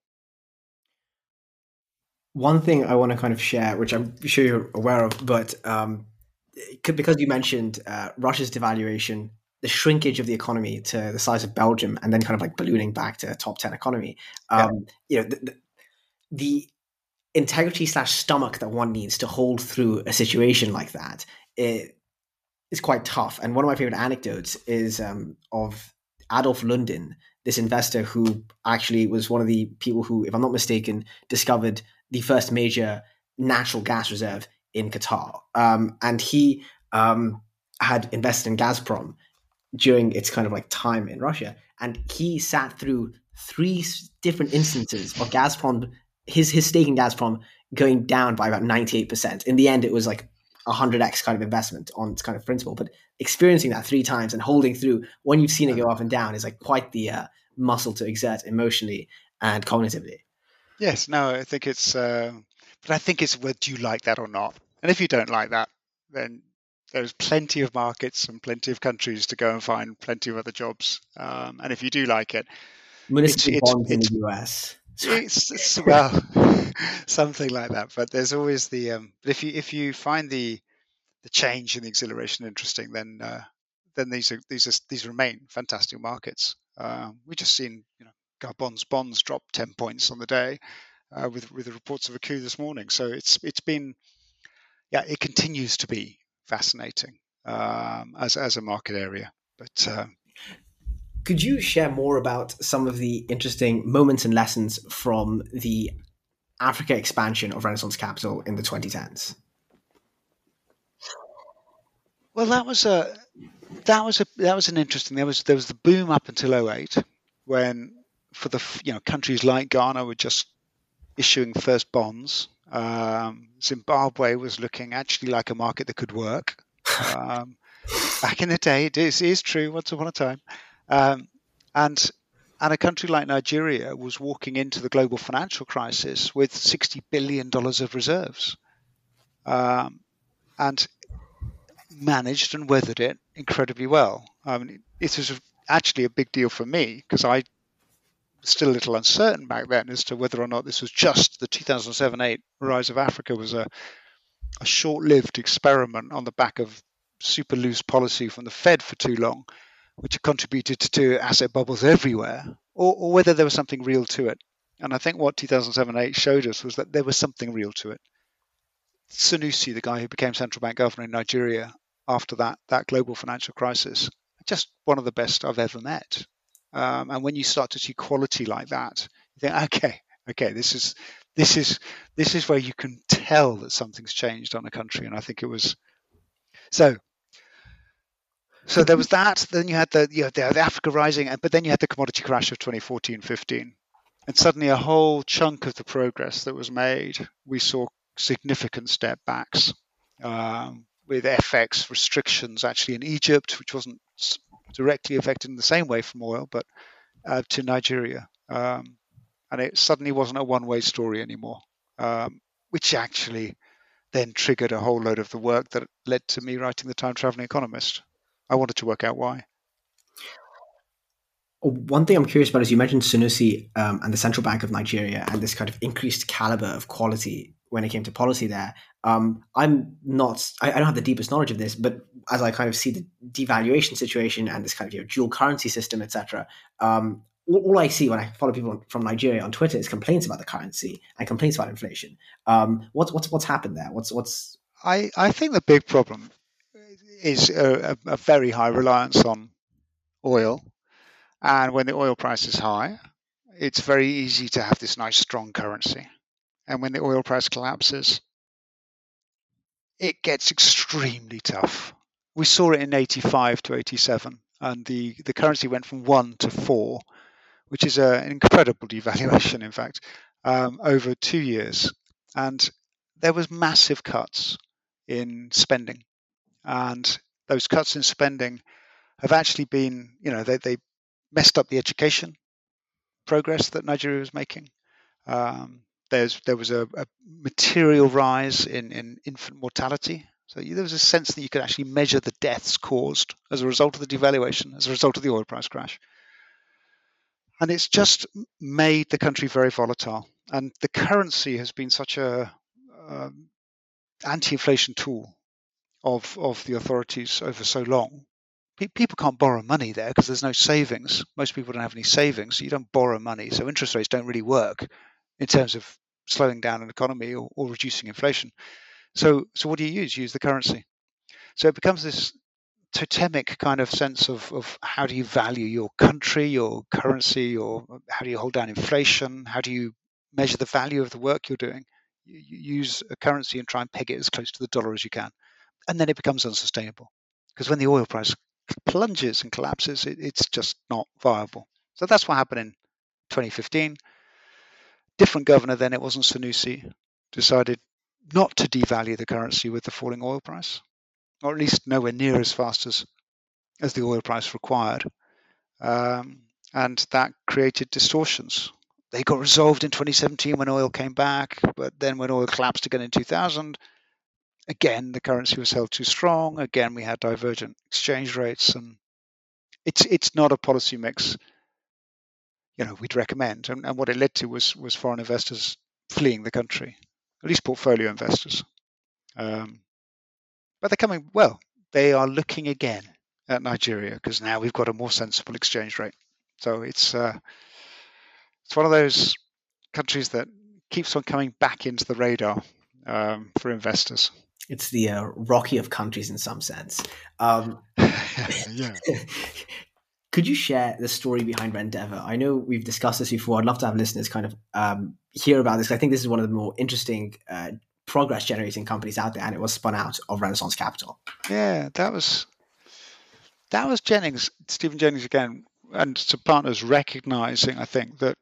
One thing I want to kind of share, which I'm sure you're aware of, but um, because you mentioned uh, Russia's devaluation, the shrinkage of the economy to the size of Belgium, and then kind of like ballooning back to a top ten economy. Um, yeah. You know, the, the, integrity slash stomach that one needs to hold through a situation like that it is quite tough. And one of my favorite anecdotes is um, of Adolf Lundin, this investor who actually was one of the people who, if I'm not mistaken, discovered the first major natural gas reserve in Qatar. Um, and he um, had invested in Gazprom during its kind of like time in Russia. And he sat through three different instances of Gazprom, his, his stake in Gazprom going down by about 98%. In the end, it was like 100x kind of investment on its kind of principle. But experiencing that three times and holding through when you've seen it go up and down is like quite the uh, muscle to exert emotionally and cognitively. Yes, no, I think it's, uh, but I think it's whether you like that or not. And if you don't like that, then there's plenty of markets and plenty of countries to go and find plenty of other jobs. Um, and if you do like it, municipal it's, bonds it's, in the US. It's, it's, well, something like that. But there's always the um, if you if you find the the change and the exhilaration interesting, then uh, then these are these are these remain fantastic markets. Uh, we just seen Gabon's bonds dropped ten points on the day uh, with with the reports of a coup this morning. So it's it's been yeah it continues to be fascinating um, as as a market area. But uh, could you share more about some of the interesting moments and lessons from the Africa expansion of Renaissance Capital in the 2010s? Well, that was a that was a that was an interesting. There was there was the boom up until 08 when for the you know countries like Ghana were just issuing first bonds. Um, Zimbabwe was looking actually like a market that could work. Um, back in the day, it is, it is true. Once upon a time, um, and and a country like Nigeria was walking into the global financial crisis with $60 billion of reserves um, and managed and weathered it incredibly well. I mean, it was actually a big deal for me because I still a little uncertain back then as to whether or not this was just the 2007 8 rise of Africa was a, a short lived experiment on the back of super loose policy from the Fed for too long which had contributed to asset bubbles everywhere, or, or whether there was something real to it. And I think what 2007-8 showed us was that there was something real to it. Sanusi, the guy who became central bank governor in Nigeria after that that global financial crisis, just one of the best I've ever met. Um, and when you start to see quality like that, you think, okay, okay, this is this is this is where you can tell that something's changed on a country. And I think it was so so there was that. Then you had the you know, the, the Africa rising, but then you had the commodity crash of 2014-15, and suddenly a whole chunk of the progress that was made, we saw significant step backs um, with FX restrictions actually in Egypt, which wasn't directly affected in the same way from oil, but uh, to Nigeria, um, and it suddenly wasn't a one-way story anymore, um, which actually then triggered a whole load of the work that led to me writing the Time Traveling Economist. I wanted to work out why. One thing I'm curious about is you mentioned Sanusi um, and the Central Bank of Nigeria and this kind of increased caliber of quality when it came to policy there. Um, I'm not, I, I, don't have the deepest knowledge of this, but as I kind of see the devaluation situation and this kind of you know, dual currency system, etc., um, all, all, I see when I follow people from Nigeria on Twitter is complaints about the currency and complaints about inflation. Um, what's what's what's happened there? What's what's I, I think the big problem is a, a, very high reliance on oil. And when the oil price is high, it's very easy to have this nice strong currency. And when the oil price collapses, it gets extremely tough. we saw it in 85 to 87, and the, the currency went from one to four, which is a, an incredible devaluation, in fact, um, over two years. And there was massive cuts in spending, and those cuts in spending have actually been, you know, they, they messed up the education progress that Nigeria was making. Um, there's there was a, a, material rise in, in infant mortality. So there was a sense that you could actually measure the deaths caused as a result of the devaluation, as a result of the oil price crash. And it's just made the country very volatile. And the currency has been such a um, anti-inflation tool of of the authorities over so long. people can't borrow money there because there's no savings. Most people don't have any savings. So you don't borrow money, so interest rates don't really work in terms of slowing down an economy or, or reducing inflation. So so what do you use? You use the currency. So it becomes this totemic kind of sense of, of how do you value your country, your currency, or how do you hold down inflation? How do you measure the value of the work you're doing? You, use a currency and try and peg it as close to the dollar as you can and then it becomes unsustainable because when the oil price plunges and collapses, it, it's just not viable. So that's what happened in 2015. Different governor then, it wasn't Sanusi, decided not to devalue the currency with the falling oil price, or at least nowhere near as fast as, as the oil price required. Um, and that created distortions. They got resolved in 2017 when oil came back, but then when oil collapsed again in 2000, again, the currency was held too strong. Again, we had divergent exchange rates, and it's it's not a policy mix. You know, we'd recommend, and, and what it led to was was foreign investors fleeing the country, at least portfolio investors. Um, but they're coming. Well, they are looking again at Nigeria because now we've got a more sensible exchange rate. So it's uh, it's one of those countries that keeps on coming back into the radar um, for investors. It's the uh, Rocky of countries in some sense. Um, yeah. could you share the story behind Rendeavour? I know we've discussed this before. I'd love to have listeners kind of um, hear about this. I think this is one of the more interesting uh, progress generating companies out there, and it was spun out of Renaissance Capital. Yeah, that was that was Jennings, Stephen Jennings again, and some partners recognizing, I think, that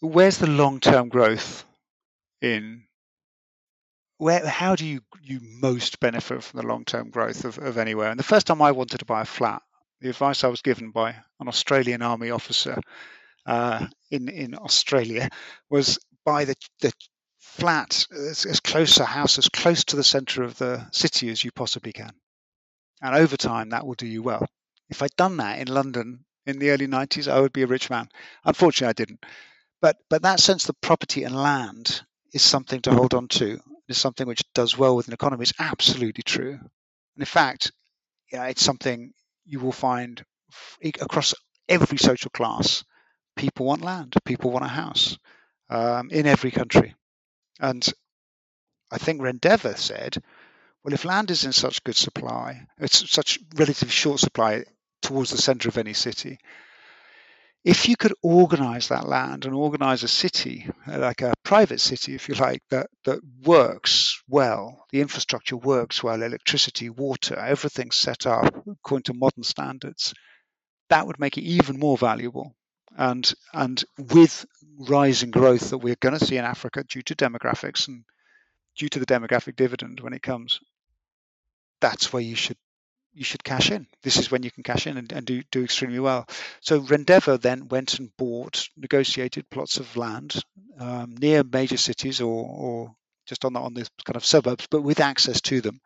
where's the long term growth in where how do you you most benefit from the long term growth of, of anywhere? And the first time I wanted to buy a flat, the advice I was given by an Australian Army officer uh, in in Australia was buy the the flat as, as close a house as close to the centre of the city as you possibly can, and over time that will do you well. If I'd done that in London in the early 90s, I would be a rich man. Unfortunately, I didn't. But but that sense that property and land is something to hold on to is something which does well with an economy is absolutely true. And in fact, yeah, it's something you will find across every social class. People want land, people want a house um, in every country. And I think Rendeavour said, well, if land is in such good supply, it's such relatively short supply towards the center of any city, if you could organize that land and organize a city, like a private city, if you like, that, that works well, the infrastructure works well, electricity, water, everything's set up according to modern standards, that would make it even more valuable. And, and with rising growth that we're going to see in Africa due to demographics and due to the demographic dividend when it comes, that's where you should you should cash in. This is when you can cash in and, and do, do extremely well. So Rendeavour then went and bought, negotiated plots of land um, near major cities or, or just on the, on the kind of suburbs, but with access to them,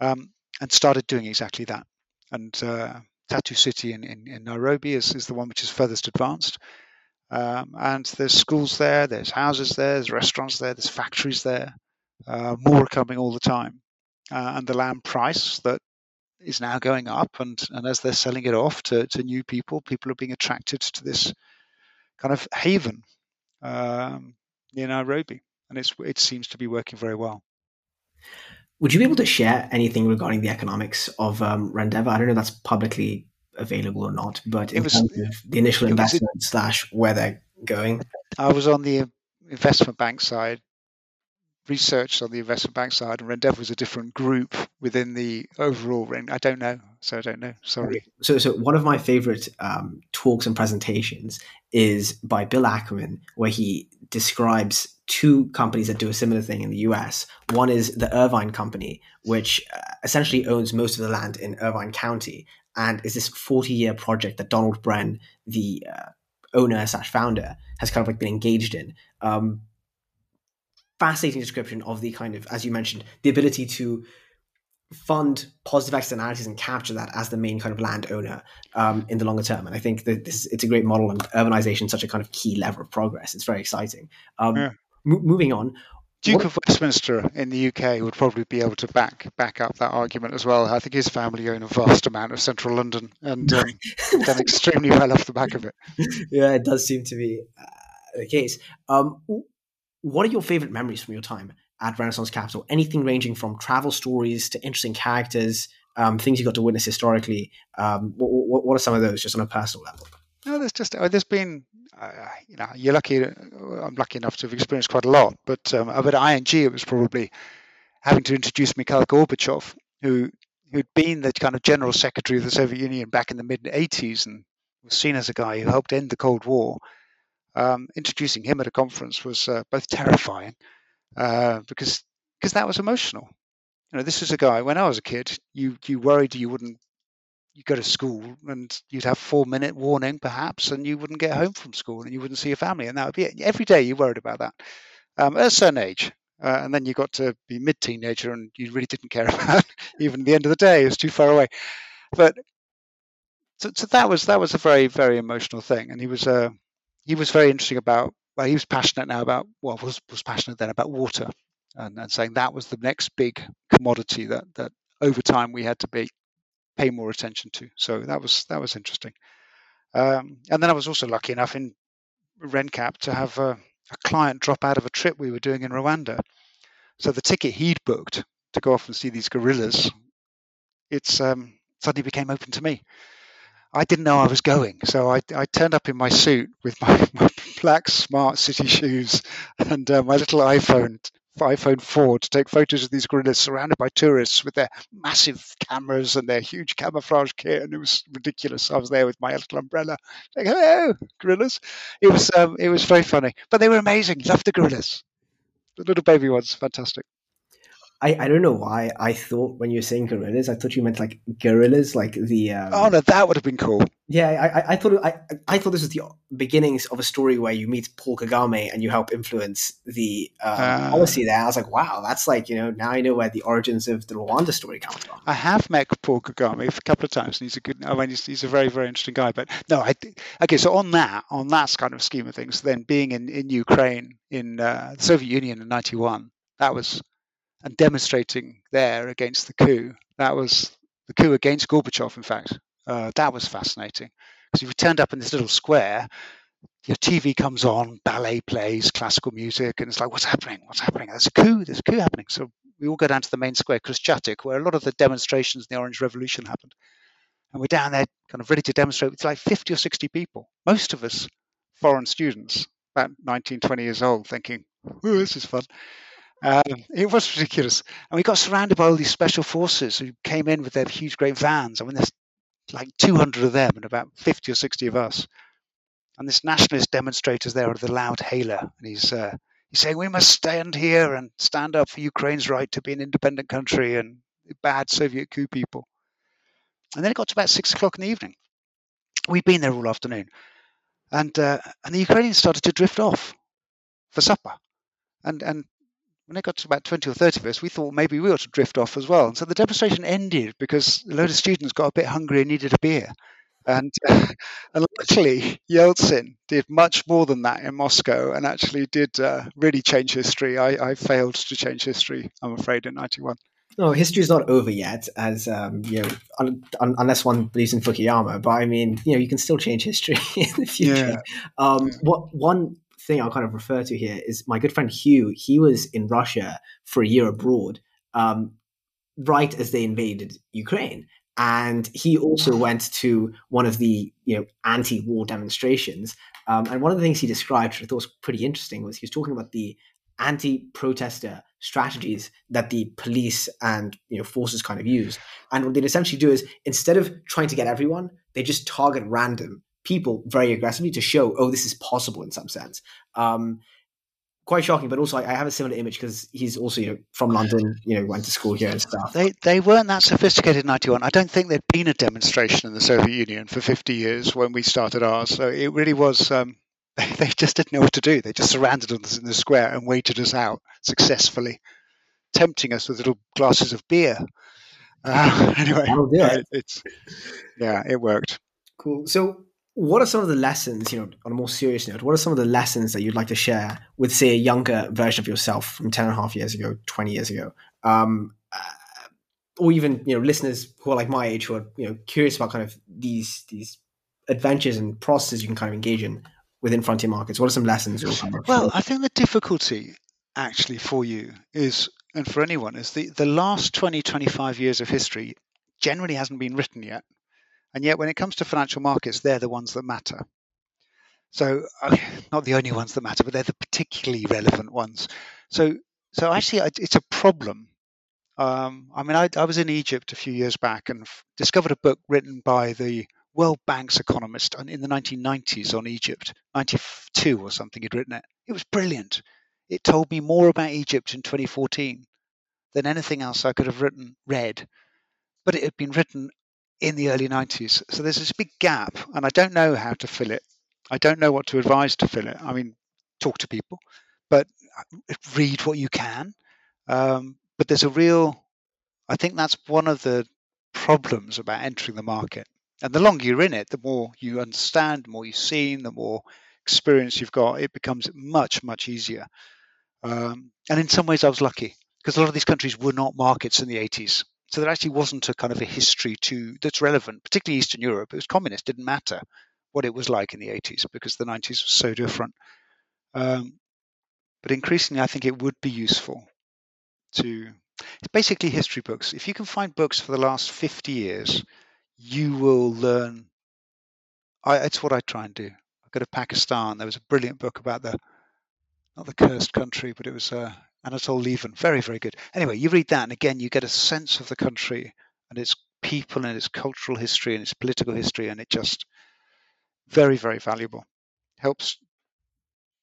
um, and started doing exactly that. And uh, Tatu City in, in, in, Nairobi is, is the one which is furthest advanced. Um, and there's schools there, there's houses there, there's restaurants there, there's factories there. Uh, more coming all the time. Uh, and the land price that is now going up, and, and as they're selling it off to, to new people, people are being attracted to this kind of haven um, near Nairobi, and it's it seems to be working very well. Would you be able to share anything regarding the economics of um, Rendeavour? I don't know if that's publicly available or not, but in was, terms of the initial investment slash where they're going. I was on the investment bank side research on the investment bank side, and Rendev was a different group within the overall ring. I don't know, so I don't know. Sorry. So, so one of my favorite um, talks and presentations is by Bill Ackman, where he describes two companies that do a similar thing in the US. One is the Irvine Company, which uh, essentially owns most of the land in Irvine County, and is this 40 year project that Donald Bren, the uh, owner slash founder, has kind of like been engaged in. Um, fascinating description of the kind of, as you mentioned, the ability to fund positive externalities and capture that as the main kind of landowner um, in the longer term. And I think that this it's a great model, and urbanization is such a kind of key lever of progress. It's very exciting. Um, yeah. m- moving on. Duke what, of Westminster in the UK would probably be able to back back up that argument as well. I think his family own a vast amount of central London and um, done extremely well off the back of it. Yeah, it does seem to be uh, the case. Um, what are your favorite memories from your time at Renaissance Capital? Anything ranging from travel stories to interesting characters, um, things you got to witness historically. Um, what, what, are some of those, just on a personal level? No, there's just oh, there's been uh, you know you're lucky. I'm lucky enough to have experienced quite a lot, but um, but at ING it was probably having to introduce Mikhail Gorbachev, who who'd been the kind of general secretary of the Soviet Union back in the mid 80s and was seen as a guy who helped end the Cold War um, introducing him at a conference was uh, both terrifying uh, because because that was emotional. You know, this is a guy. When I was a kid, you you worried you wouldn't you go to school and you'd have four minute warning perhaps, and you wouldn't get home from school and you wouldn't see your family, and that would be it. Every day you worried about that um, at a certain age. Uh, and then you got to be mid teenager and you really didn't care about even the end of the day. It was too far away. But so, so that was that was a very very emotional thing, and he was a uh, he was very interesting about well, he was passionate now about well was was passionate then about water and, and saying that was the next big commodity that that over time we had to be pay more attention to. So that was that was interesting. Um, and then I was also lucky enough in RenCap to have a, a, client drop out of a trip we were doing in Rwanda. So the ticket he'd booked to go off and see these gorillas, it's um, suddenly became open to me. I didn't know I was going. So I, I turned up in my suit with my, my black smart city shoes and uh, my little iPhone, iPhone 4 to take photos of these gorillas surrounded by tourists with their massive cameras and their huge camouflage kit. And it was ridiculous. I was there with my little umbrella, like, hello, gorillas. It was, um, it was very funny, but they were amazing. Loved the gorillas. The little baby ones, fantastic. I, I don't know why I thought when you were saying gorillas, I thought you meant like gorillas, like the. Um... Oh no, that would have been cool. Yeah, I, I thought I, I thought this was the beginnings of a story where you meet Paul Kagame and you help influence the um, uh, policy there. I was like, wow, that's like you know now I know where the origins of the Rwanda story comes from. I have met Paul Kagame a couple of times, and he's a good. I mean, he's, he's a very very interesting guy. But no, I okay. So on that on that kind of scheme of things, then being in in Ukraine in uh, the Soviet Union in '91, that was and demonstrating there against the coup. That was the coup against Gorbachev, in fact. Uh, that was fascinating because if you turned up in this little square, your TV comes on, ballet plays, classical music, and it's like, what's happening? What's happening? There's a coup. There's a coup happening. So we all go down to the main square, Khreshchatyk, where a lot of the demonstrations in the Orange Revolution happened. And we're down there, kind of ready to demonstrate with like 50 or 60 people. Most of us foreign students, about 19, 20 years old, thinking, oh, this is fun. Um, it was ridiculous. And we got surrounded by all these special forces who came in with their huge, great vans. I mean, there's like 200 of them and about 50 or 60 of us. And this nationalist demonstrator's there with a loud hailer. And he's, uh, he's saying, We must stand here and stand up for Ukraine's right to be an independent country and bad Soviet coup people. And then it got to about six o'clock in the evening. We'd been there all afternoon. And, uh, and the Ukrainians started to drift off for supper. And, and when it got to about 20 or 30 of us, we thought maybe we ought to drift off as well. And so the demonstration ended because a load of students got a bit hungry and needed a beer. And, uh, and luckily, Yeltsin did much more than that in Moscow and actually did uh, really change history. I, I, failed to change history, I'm afraid, in 91. No, history is not over yet, as um, you know, un- un- unless one believes in Fukuyama. But I mean, you know, you can still change history in the future. Yeah. Um, yeah. What one thing I'll kind of refer to here is my good friend Hugh. He was in Russia for a year abroad, um, right as they invaded Ukraine, and he also went to one of the you know anti-war demonstrations. Um, and one of the things he described, which I thought was pretty interesting, was he was talking about the anti-protester strategies that the police and you know forces kind of use. And what they'd essentially do is instead of trying to get everyone, they just target random people very aggressively to show, oh, this is possible in some sense. Um, quite shocking, but also I, have a similar image because he's also you know from London, you know, went to school here and stuff. They they weren't that sophisticated in '91. I don't think there'd been a demonstration in the Soviet Union for 50 years when we started ours. So it really was. Um, they just didn't know what to do. They just surrounded us in the square and waited us out successfully, tempting us with little glasses of beer. Uh, anyway, it. it's yeah, it worked. Cool. So what are some of the lessons, you know, on a more serious note, what are some of the lessons that you'd like to share with, say, a younger version of yourself from 10 and a half years ago, 20 years ago? Um, uh, or even, you know, listeners who are like my age who are, you know, curious about kind of these, these adventures and processes you can kind of engage in within frontier markets. What are some lessons? well, I think the difficulty actually for you is, and for anyone, is the, the last 20, 25 years of history generally hasn't been written yet. And yet, when it comes to financial markets, they're the ones that matter. So, not the only ones that matter, but they're the particularly relevant ones. So, so actually, it's a problem. Um, I mean, I, I, was in Egypt a few years back and f- discovered a book written by the World Bank's economist in the 1990s on Egypt, 92 or something. He'd written it. It was brilliant. It told me more about Egypt in 2014 than anything else I could have written, read. But it had been written in the early 90s. So there's this big gap, and I don't know how to fill it. I don't know what to advise to fill it. I mean, talk to people, but uh, read what you can. Um, but there's a real, I think that's one of the problems about entering the market. And the longer you're in it, the more you understand, the more you've seen, the more experience you've got, it becomes much, much easier. Um, and in some ways, I was lucky because a lot of these countries were not markets in the 80s. So there actually wasn't a kind of a history to that's relevant, particularly Eastern Europe. It was communist; didn't matter what it was like in the 80s because the 90s was so different. Um, but increasingly, I think it would be useful to. It's basically history books. If you can find books for the last 50 years, you will learn. I, it's what I try and do. I go to Pakistan. There was a brilliant book about the not the cursed country, but it was uh, Anatole Lieven. Very, very good. Anyway, you read that, and again, you get a sense of the country and its people and its cultural history and its political history, and it just very, very valuable. Helps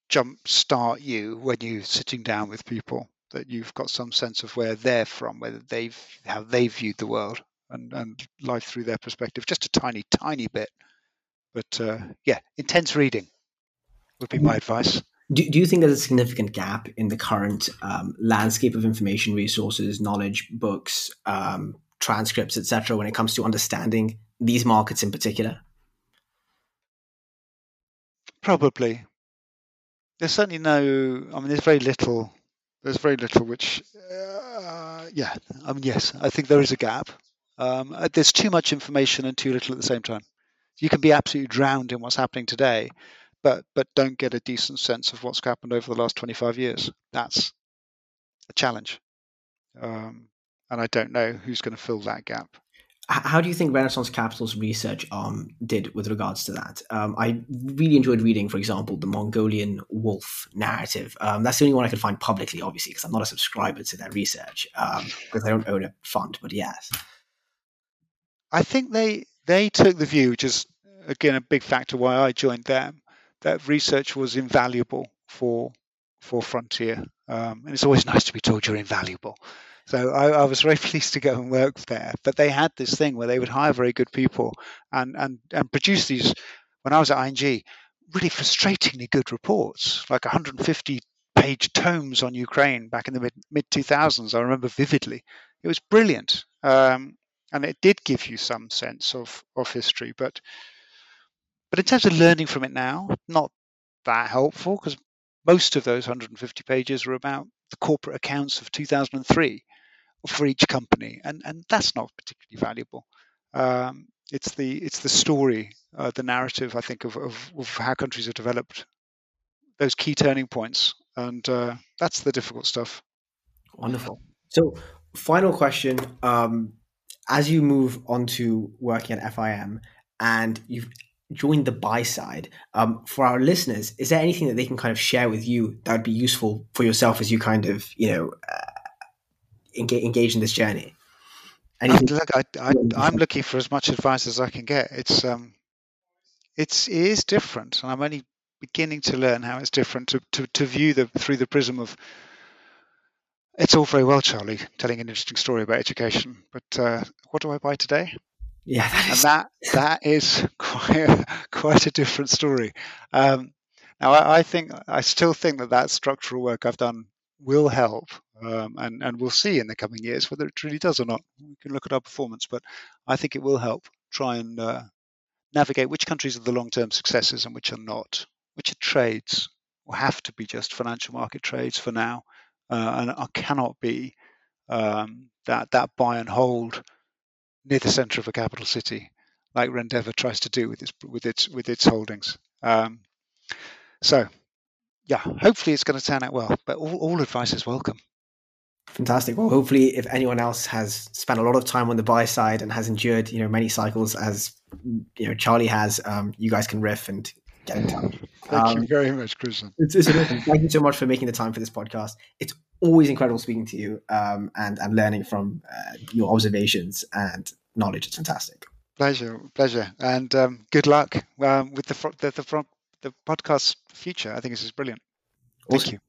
jumpstart you when you're sitting down with people that you've got some sense of where they're from, whether they've how they viewed the world and, and life through their perspective. Just a tiny, tiny bit. But uh, yeah, intense reading would be my advice. Do, do you think there's a significant gap in the current um, landscape of information resources, knowledge, books, um, transcripts, etc., when it comes to understanding these markets in particular? Probably. There's certainly no. I mean, there's very little. There's very little which. Uh, yeah. I mean, yes. I think there is a gap. Um, uh, there's too much information and too little at the same time. You can be absolutely drowned in what's happening today, but but don't get a decent sense of what's happened over the last 25 years. That's a challenge, um, and I don't know who's going to fill that gap. How do you think Renaissance Capital's research um, did with regards to that? Um, I really enjoyed reading, for example, the Mongolian wolf narrative. Um, that's the only one I could find publicly, obviously, because I'm not a subscriber to their research because um, I don't own a fund. But yes, I think they they took the view, which is again a big factor why I joined them, that research was invaluable for for Frontier. Um, and it's always nice to be told you're invaluable. So I, I, was very pleased to go and work there. But they had this thing where they would hire very good people and and and produce these. When I was at ING, really frustratingly good reports, like 150 page tomes on Ukraine back in the mid mid 2000s. I remember vividly. It was brilliant, um, and it did give you some sense of of history, but but in terms of learning from it now, not that helpful because most of those 150 pages were about the corporate accounts of 2003 for each company, and and that's not particularly valuable. Um, it's the it's the story, uh, the narrative, I think, of, of, of how countries have developed, those key turning points, and uh, that's the difficult stuff. Wonderful. So, final question: um, As you move on to working at FIM, and you've joined the buy side. Um, for our listeners, is there anything that they can kind of share with you that would be useful for yourself as you kind of, you know, uh, engage, engage in this journey? Anything- look, I, I, am looking for as much advice as I can get. It's um, it's it is different, and I'm only beginning to learn how it's different to, to, to view the through the prism of. It's all very well, Charlie, telling an interesting story about education, but uh, what do I buy today? Yeah, that and that that is quite a, quite a different story. Um, now, I, I, think I still think that that structural work I've done will help, um, and and we'll see in the coming years whether it really does or not. We can look at our performance, but I think it will help try and uh, navigate which countries are the long-term successes and which are not, which are trades or have to be just financial market trades for now, uh, and cannot be um, that that buy and hold near the centre of a capital city, like Rendeavour tries to do with its with its with its holdings. Um, so, yeah, hopefully it's going to turn out well. But all, all advice is welcome. Fantastic. Well, hopefully, if anyone else has spent a lot of time on the buy side and has endured, you know, many cycles as you know Charlie has, um, you guys can riff and get in touch. Thank um, you very much, Christian. It's, it's Thank you so much for making the time for this podcast. It's always incredible speaking to you um, and and learning from uh, your observations and knowledge. It's fantastic. Pleasure, pleasure, and um, good luck um, with the the the, the podcast future. I think this is brilliant. Thank you.